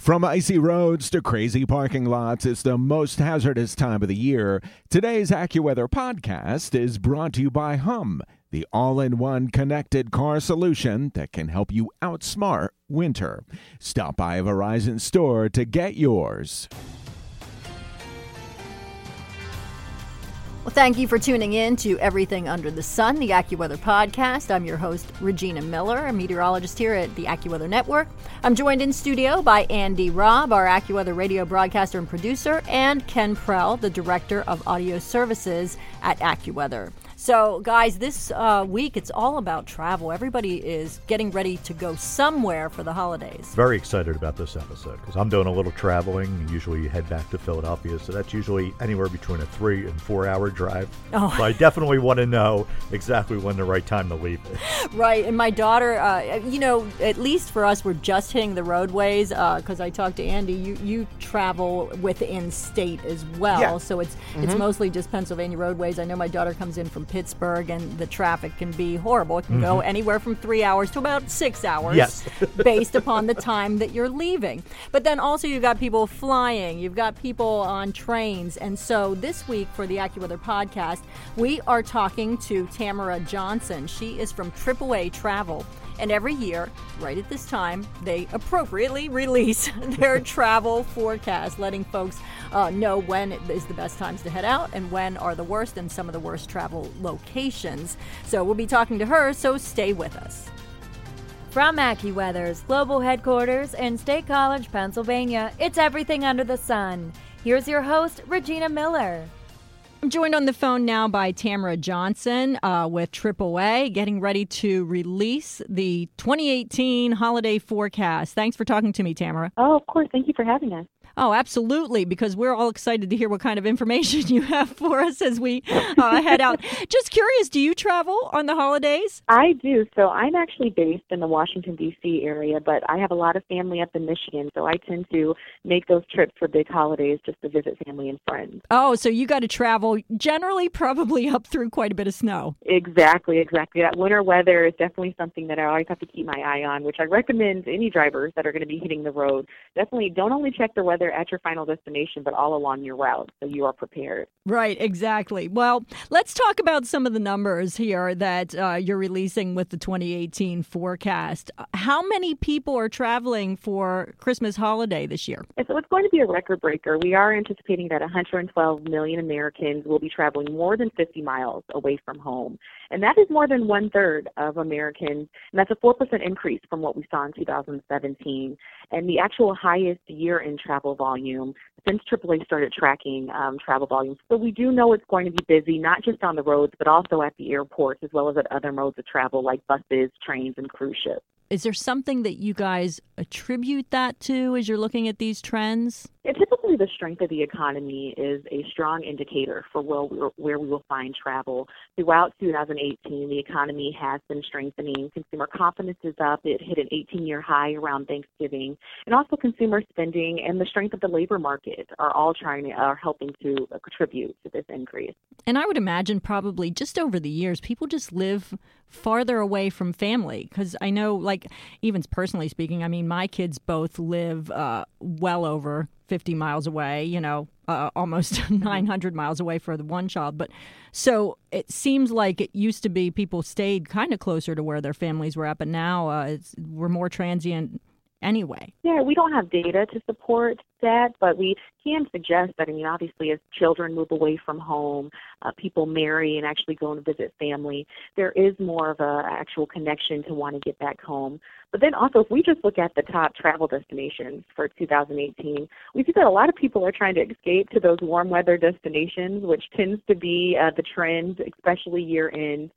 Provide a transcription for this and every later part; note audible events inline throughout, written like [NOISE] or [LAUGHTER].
From icy roads to crazy parking lots, it's the most hazardous time of the year. Today's AccuWeather podcast is brought to you by Hum, the all in one connected car solution that can help you outsmart winter. Stop by a Verizon store to get yours. Well, thank you for tuning in to Everything Under the Sun, the AccuWeather podcast. I'm your host, Regina Miller, a meteorologist here at the AccuWeather Network. I'm joined in studio by Andy Robb, our AccuWeather radio broadcaster and producer, and Ken Prell, the director of audio services at AccuWeather. So, guys, this uh, week it's all about travel. Everybody is getting ready to go somewhere for the holidays. Very excited about this episode because I'm doing a little traveling. Usually, you head back to Philadelphia, so that's usually anywhere between a three and four hour drive. Oh. So I definitely want to know exactly when the right time to leave is. [LAUGHS] Right, and my daughter, uh, you know, at least for us, we're just hitting the roadways because I talked to Andy. You you travel within state as well, Yeah. so it's it's mostly just Pennsylvania roadways. I know my daughter comes in from Pittsburgh, and the traffic can be horrible. It can go mm-hmm. anywhere from three hours to about six hours, Yes. [LAUGHS] based upon the time that you're leaving. But then also you've got people flying, you've got people on trains, and so this week for the AccuWeather podcast, we are talking to Tamara Johnson. She is from AAA Travel. And every year, right at this time, they appropriately release [LAUGHS] their [LAUGHS] travel forecast, letting folks uh, know when is the best times to head out and when are the worst and some of the worst travel locations. So we'll be talking to her, so stay with us. From AccuWeather's global headquarters in State College, Pennsylvania, it's everything under the sun. Here's your host, Regina Miller. I'm joined on the phone now by Tamara Johnson uh, with AAA, getting ready to release the 2018 holiday forecast. Thanks for talking to me, Tamara. Oh, of course. Thank you for having us. Oh, absolutely, because we're all excited to hear what kind of information [LAUGHS] you have for us as we uh, head out. Just curious, do you travel on the holidays? I do. So I'm actually based in the Washington, D.C. area, but I have a lot of family up in Michigan. So I tend to make those trips for big holidays just to visit family and friends. Oh, so you got to travel generally, probably up through quite a bit of snow. Exactly, exactly. That winter weather is definitely something that I always have to keep my eye on, which I recommend to any drivers that are going to be hitting the road. Definitely don't only check the weather at your final destination, but all along your route so you are prepared. Right, exactly. Well, let's talk about some of the numbers here that uh, you're releasing with the 2018 forecast. How many people are traveling for Christmas holiday this year? And so it's going to be a record breaker. We are anticipating that 112 million Americans will be traveling more than 50 miles away from home. And that is more than one third of Americans. And that's a 4% increase from what we saw in 2017. And the actual highest year in travel volume since AAA started tracking um, travel volumes. So we do know it's going to be busy, not just on the roads, but also at the airports, as well as at other modes of travel like buses, trains, and cruise ships. Is there something that you guys attribute that to as you're looking at these trends? And typically, the strength of the economy is a strong indicator for where where we will find travel. Throughout 2018, the economy has been strengthening. Consumer confidence is up. It hit an 18 year high around Thanksgiving. And also, consumer spending and the strength of the labor market are all trying to, are helping to contribute to this increase. And I would imagine probably just over the years, people just live farther away from family. Because I know, like, even personally speaking, I mean, my kids both live uh, well over 50 miles away, you know, uh, almost [LAUGHS] 900 miles away for the one child. But so it seems like it used to be people stayed kind of closer to where their families were at, but now uh, we're more transient anyway. Yeah, we don't have data to support that, but we can suggest that. I mean, obviously, as children move away from home, uh, people marry and actually go and visit family, there is more of a actual connection to want to get back home. But then also, if we just look at the top travel destinations for 2018, we see that a lot of people are trying to escape to those warm weather destinations, which tends to be uh, the trend, especially year end.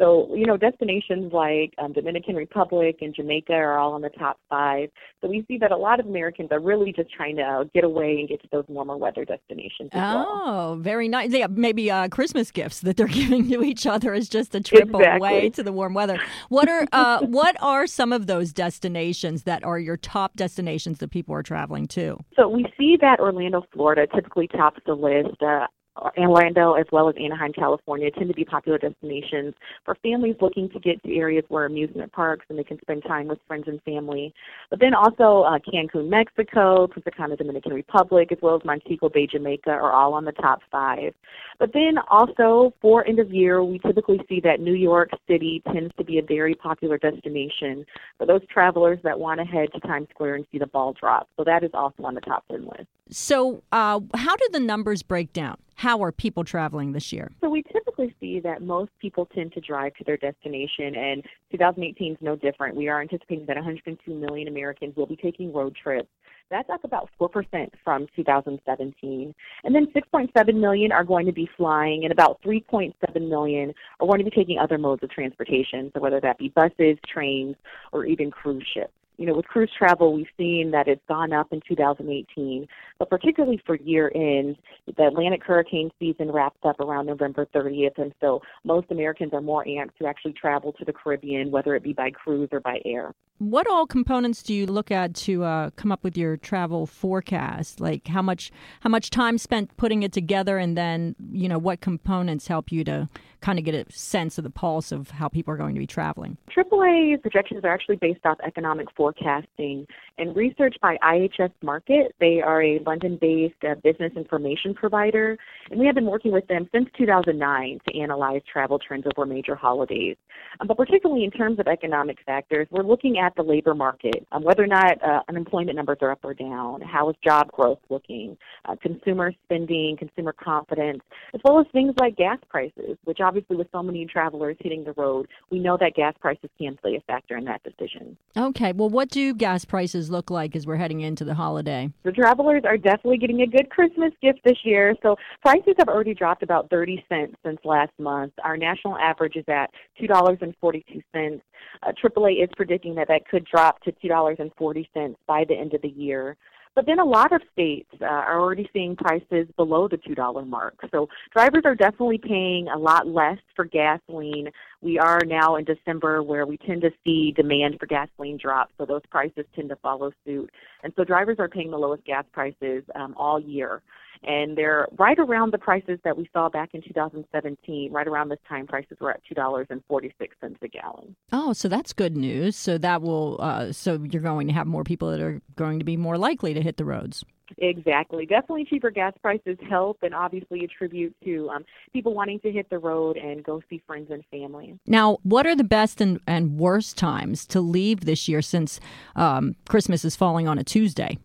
So, you know, destinations like um, Dominican Republic and Jamaica are all in the top five. So we see that a lot of Americans are really just trying to uh, get away and get to those warmer weather destinations. Oh, well. very nice. Yeah, maybe uh, Christmas gifts that they're [LAUGHS] giving to each other is just a trip Exactly. away to the warm weather. What are uh, [LAUGHS] what are some of those destinations that are your top destinations that people are traveling to? So we see that Orlando, Florida typically tops the list. Uh, Orlando as well as Anaheim, California tend to be popular destinations for families looking to get to areas where amusement parks and they can spend time with friends and family. But then also uh, Cancun, Mexico, Punta Cana, Dominican Republic, as well as Montego Bay, Jamaica are all on the top five. But then also for end of year, we typically see that New York City tends to be a very popular destination for those travelers that want to head to Times Square and see the ball drop. So that is also on the top 10 list. So, uh, how do the numbers break down? How are people traveling this year? So we typically see that most people tend to drive to their destination, and 2018 is no different. We are anticipating that 102 million Americans will be taking road trips. That's up about 4% from 2017. And then 6.7 million are going to be flying, and about 3.7 million are going to be taking other modes of transportation, so whether that be buses, trains, or even cruise ships you know, with cruise travel, we've seen that it's gone up in 2018, but particularly for year end, the Atlantic hurricane season wraps up around November 30th, and so most Americans are more amped to actually travel to the Caribbean, whether it be by cruise or by air. What all components do you look at to uh, come up with your travel forecast? Like how much how much time spent putting it together, and then you know what components help you to kind of get a sense of the pulse of how people are going to be traveling. AAA projections are actually based off economic forecasting and research by IHS Markit. They are a London-based uh, business information provider, and we have been working with them since 2009 to analyze travel trends over major holidays. Um, but particularly in terms of economic factors, we're looking at the labor market, um, whether or not uh, unemployment numbers are up or down, how is job growth looking, uh, consumer spending, consumer confidence, as well as things like gas prices, which obviously with so many travelers hitting the road, we know that gas prices can play a factor in that decision. Okay, well, what do gas prices look like as we're heading into the holiday? The travelers are definitely getting a good Christmas gift this year. So prices have already dropped about 30 cents since last month. Our national average is at $2.42. Uh, AAA is predicting that that could drop to $2.40 by the end of the year. But then a lot of states uh, are already seeing prices below the $2 mark. So drivers are definitely paying a lot less for gasoline. We are now in December where we tend to see demand for gasoline drop, so those prices tend to follow suit. And so drivers are paying the lowest gas prices um, all year and they're right around the prices that we saw back in 2017. Right around this time, prices were at two dollars and forty six cents a gallon. Oh, so that's good news. So that will, uh, so you're going to have more people that are going to be more likely to hit the roads. Exactly. Definitely cheaper gas prices help and obviously attribute to um, people wanting to hit the road and go see friends and family. Now, what are the best and, and worst times to leave this year since um, Christmas is falling on a Tuesday?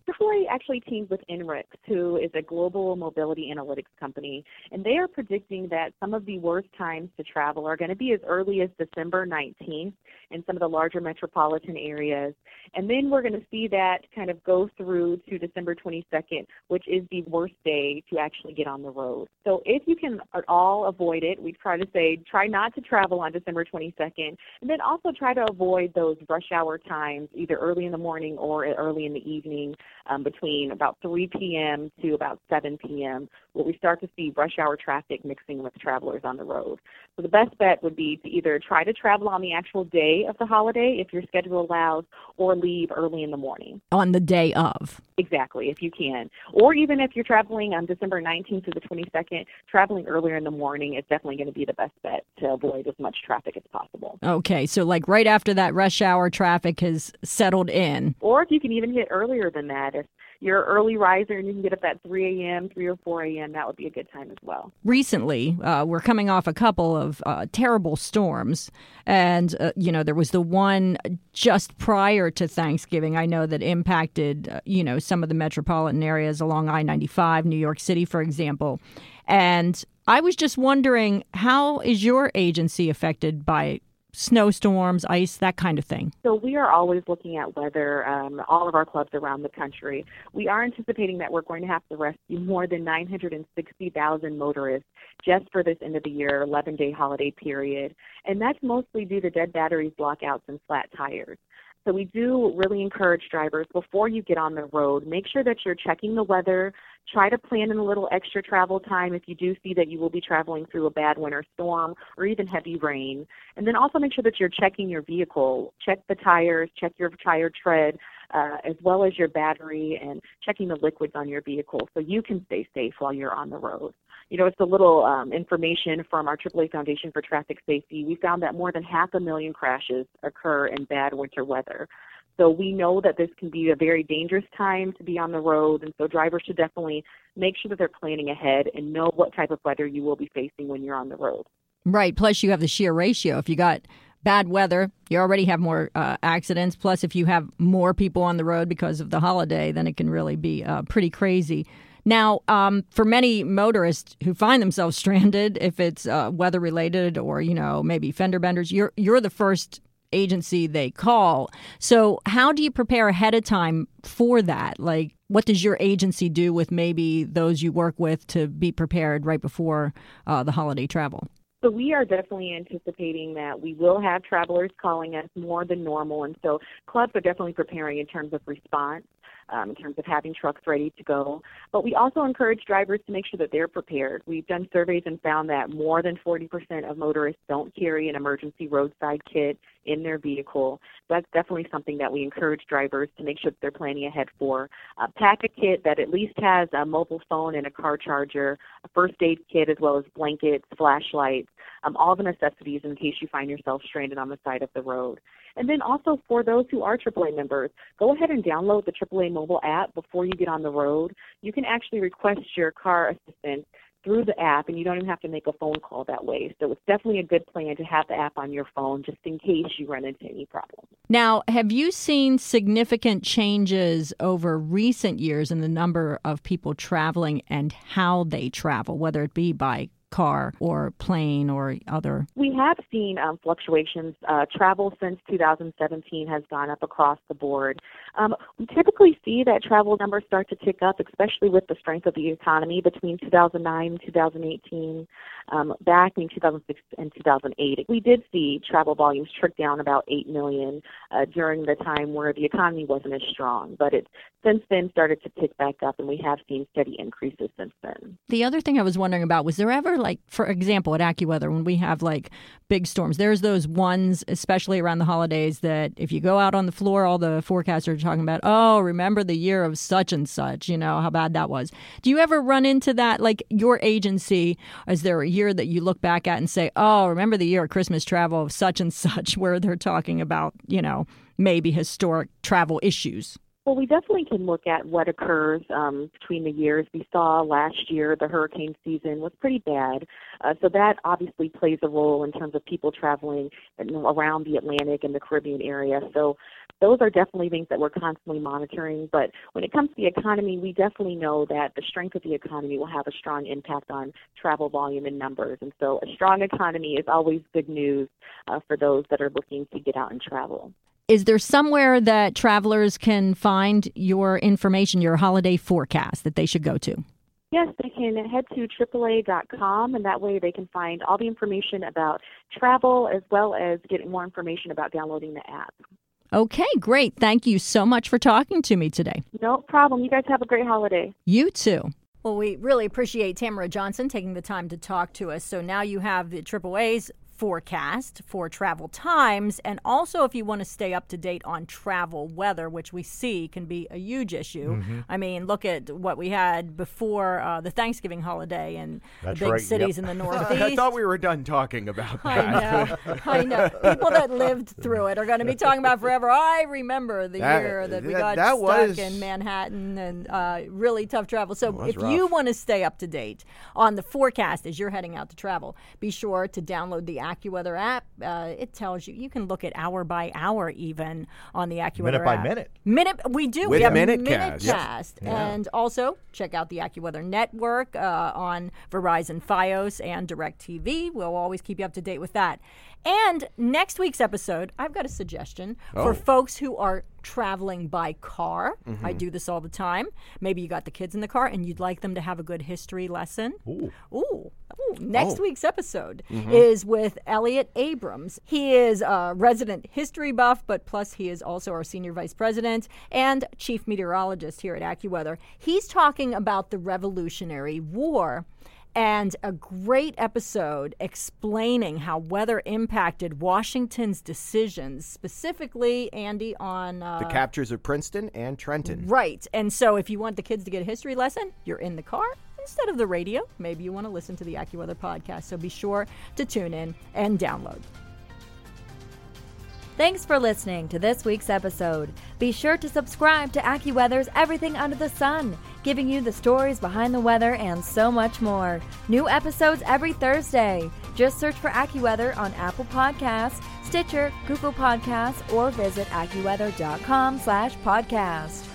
Actually teamed with INRIX, who is a global mobility analytics company, and they are predicting that some of the worst times to travel are going to be as early as December 19th in some of the larger metropolitan areas. And then we're going to see that kind of go through to December 22nd, which is the worst day to actually get on the road. So if you can at all avoid it, we try to say try not to travel on December 22nd, and then also try to avoid those rush hour times, either early in the morning or early in the evening, um, between about 3 p.m. to about 7 p.m., where we start to see rush hour traffic mixing with travelers on the road. So the best bet would be to either try to travel on the actual day of the holiday, if your schedule allows, or leave early in the morning. On the day of. Exactly, if you can. Or even if you're traveling on December 19th to the 22nd, traveling earlier in the morning is definitely going to be the best bet to avoid as much traffic as possible. Okay, so like right after that rush hour traffic has settled in. Or if you can even hit earlier than that, if you're an early riser and you can get up at 3 a.m., 3 or 4 a.m., that would be a good time as well. Recently, uh, we're coming off a couple of uh, terrible storms. And, uh, you know, there was the one just prior to Thanksgiving, I know that impacted, uh, you know, some of the metropolitan areas along I 95, New York City, for example. And I was just wondering, how is your agency affected by snowstorms, ice, that kind of thing? So we are always looking at weather, um, all of our clubs around the country. We are anticipating that we're going to have to rescue more than 960,000 motorists just for this end of the year 11 day holiday period. And that's mostly due to dead batteries, blockouts, and flat tires. So we do really encourage drivers before you get on the road, make sure that you're checking the weather. Try to plan in a little extra travel time if you do see that you will be traveling through a bad winter storm or even heavy rain. And then also make sure that you're checking your vehicle. Check the tires, check your tire tread, uh, as well as your battery and checking the liquids on your vehicle so you can stay safe while you're on the road. You know, it's a little um, information from our AAA Foundation for Traffic Safety. We found that more than half a million crashes occur in bad winter weather. So we know that this can be a very dangerous time to be on the road, and so drivers should definitely make sure that they're planning ahead and know what type of weather you will be facing when you're on the road. Right. Plus, you have the sheer ratio. If you got bad weather, you already have more uh, accidents. Plus, if you have more people on the road because of the holiday, then it can really be uh, pretty crazy. Now, um, for many motorists who find themselves [LAUGHS] stranded, if it's uh, weather related or you know maybe fender benders, you're you're the first agency they call. So, how do you prepare ahead of time for that? Like, what does your agency do with maybe those you work with to be prepared right before uh, the holiday travel? So we are definitely anticipating that we will have travelers calling us more than normal, and so clubs are definitely preparing in terms of response um, in terms of having trucks ready to go. But we also encourage drivers to make sure that they're prepared. We've done surveys and found that more than 40% of motorists don't carry an emergency roadside kit in their vehicle. That's definitely something that we encourage drivers to make sure that they're planning ahead for. Uh, pack a kit that at least has a mobile phone and a car charger, a first aid kit, as well as blankets, flashlights, um, all the necessities in case you find yourself stranded on the side of the road. And then also for those who are AAA members, go ahead and download the AAA mobile app before you get on the road. You can actually request your car assistance through the app, and you don't even have to make a phone call that way. So it's definitely a good plan to have the app on your phone just in case you run into any problems. Now, have you seen significant changes over recent years in the number of people traveling and how they travel, whether it be by car or plane or other? We have seen um, fluctuations. Uh, travel since 2017 has gone up across the board. Um, we typically see that travel numbers start to tick up, especially with the strength of the economy between 2009 and 2018. Um, back in 2006 and 2008, we did see travel volumes trick down about 8 million uh, during the time where the economy wasn't as strong. But it since then started to pick back up, and we have seen steady increases since then. The other thing I was wondering about was there ever like, for example, at AccuWeather, when we have like big storms, there's those ones, especially around the holidays, that if you go out on the floor, all the forecasters are talking about, oh, remember the year of such and such, you know, how bad that was. Do you ever run into that? Like your agency, is there a year that you look back at and say, oh, remember the year of Christmas travel of such and such, [LAUGHS] where they're talking about, you know, maybe historic travel issues? Well, we definitely can look at what occurs um, between the years. We saw last year the hurricane season was pretty bad, uh, so that obviously plays a role in terms of people traveling around the Atlantic and the Caribbean area. So those are definitely things that we're constantly monitoring. But when it comes to the economy, we definitely know that the strength of the economy will have a strong impact on travel volume and numbers. And so a strong economy is always good news uh, for those that are looking to get out and travel. Is there somewhere that travelers can find your information, your holiday forecast that they should go to? Yes, they can head to AAA.com, and that way they can find all the information about travel as well as get more information about downloading the app. Okay, great. Thank you so much for talking to me today. No problem. You guys have a great holiday. You too. Well, we really appreciate Tamara Johnson taking the time to talk to us. So now you have the AAA's forecast for travel times. And also, if you want to stay up to date on travel weather, which we see can be a huge issue. Mm-hmm. I mean, look at what we had before uh, the Thanksgiving holiday and the big right. cities yep. in the Northeast. [LAUGHS] I thought we were done talking about that. I know. I know. People that lived through it are going to be talking about forever. I remember the that, year that we that, got that stuck was, in Manhattan and uh, really tough travel. So if rough. you want to stay up to date on the forecast as you're heading out to travel, be sure to download the AccuWeather app. Uh, it tells you you can look at hour by hour even on the AccuWeather Minute by app. minute. Minute we do. With we have MinuteCast. MinuteCast. Yeah. and also check out the AccuWeather network uh, on Verizon, FiOS, and DirecTV. We'll always keep you up to date with that. And next week's episode, I've got a suggestion for Oh. folks who are traveling by car. I Mm-hmm. do this all the time. Maybe you got the kids in the car and you'd like them to have a good history lesson. Ooh. Ooh. Ooh. Next Oh. week's episode Mm-hmm. is with Elliot Abrams. He is a resident history buff, but plus he is also our senior vice president and chief meteorologist here at AccuWeather. He's talking about the Revolutionary War and a great episode explaining how weather impacted Washington's decisions, specifically, Andy, on. Uh, The captures of Princeton and Trenton. Right. And so if you want the kids to get a history lesson, you're in the car instead of the radio. Maybe you want to listen to the AccuWeather podcast. So be sure to tune in and download. Thanks for listening to this week's episode. Be sure to subscribe to AccuWeather's Everything Under the Sun, giving you the stories behind the weather and so much more. New episodes every Thursday. Just search for AccuWeather on Apple Podcasts, Stitcher, Google Podcasts, or visit AccuWeather.com slash podcast.